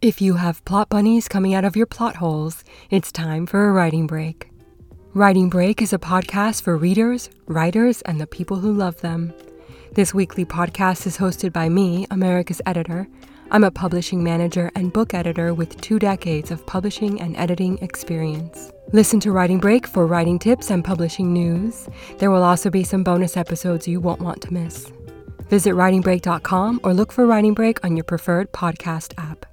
If you have plot bunnies coming out of your plot holes, it's time for a writing break. Writing Break is a podcast for readers, writers, and the people who love them. This weekly podcast is hosted by me, America's editor. I'm a publishing manager and book editor with two decades of publishing and editing experience. Listen to Writing Break for writing tips and publishing news. There will also be some bonus episodes you won't want to miss. Visit writingbreak.com or look for Writing Break on your preferred podcast app.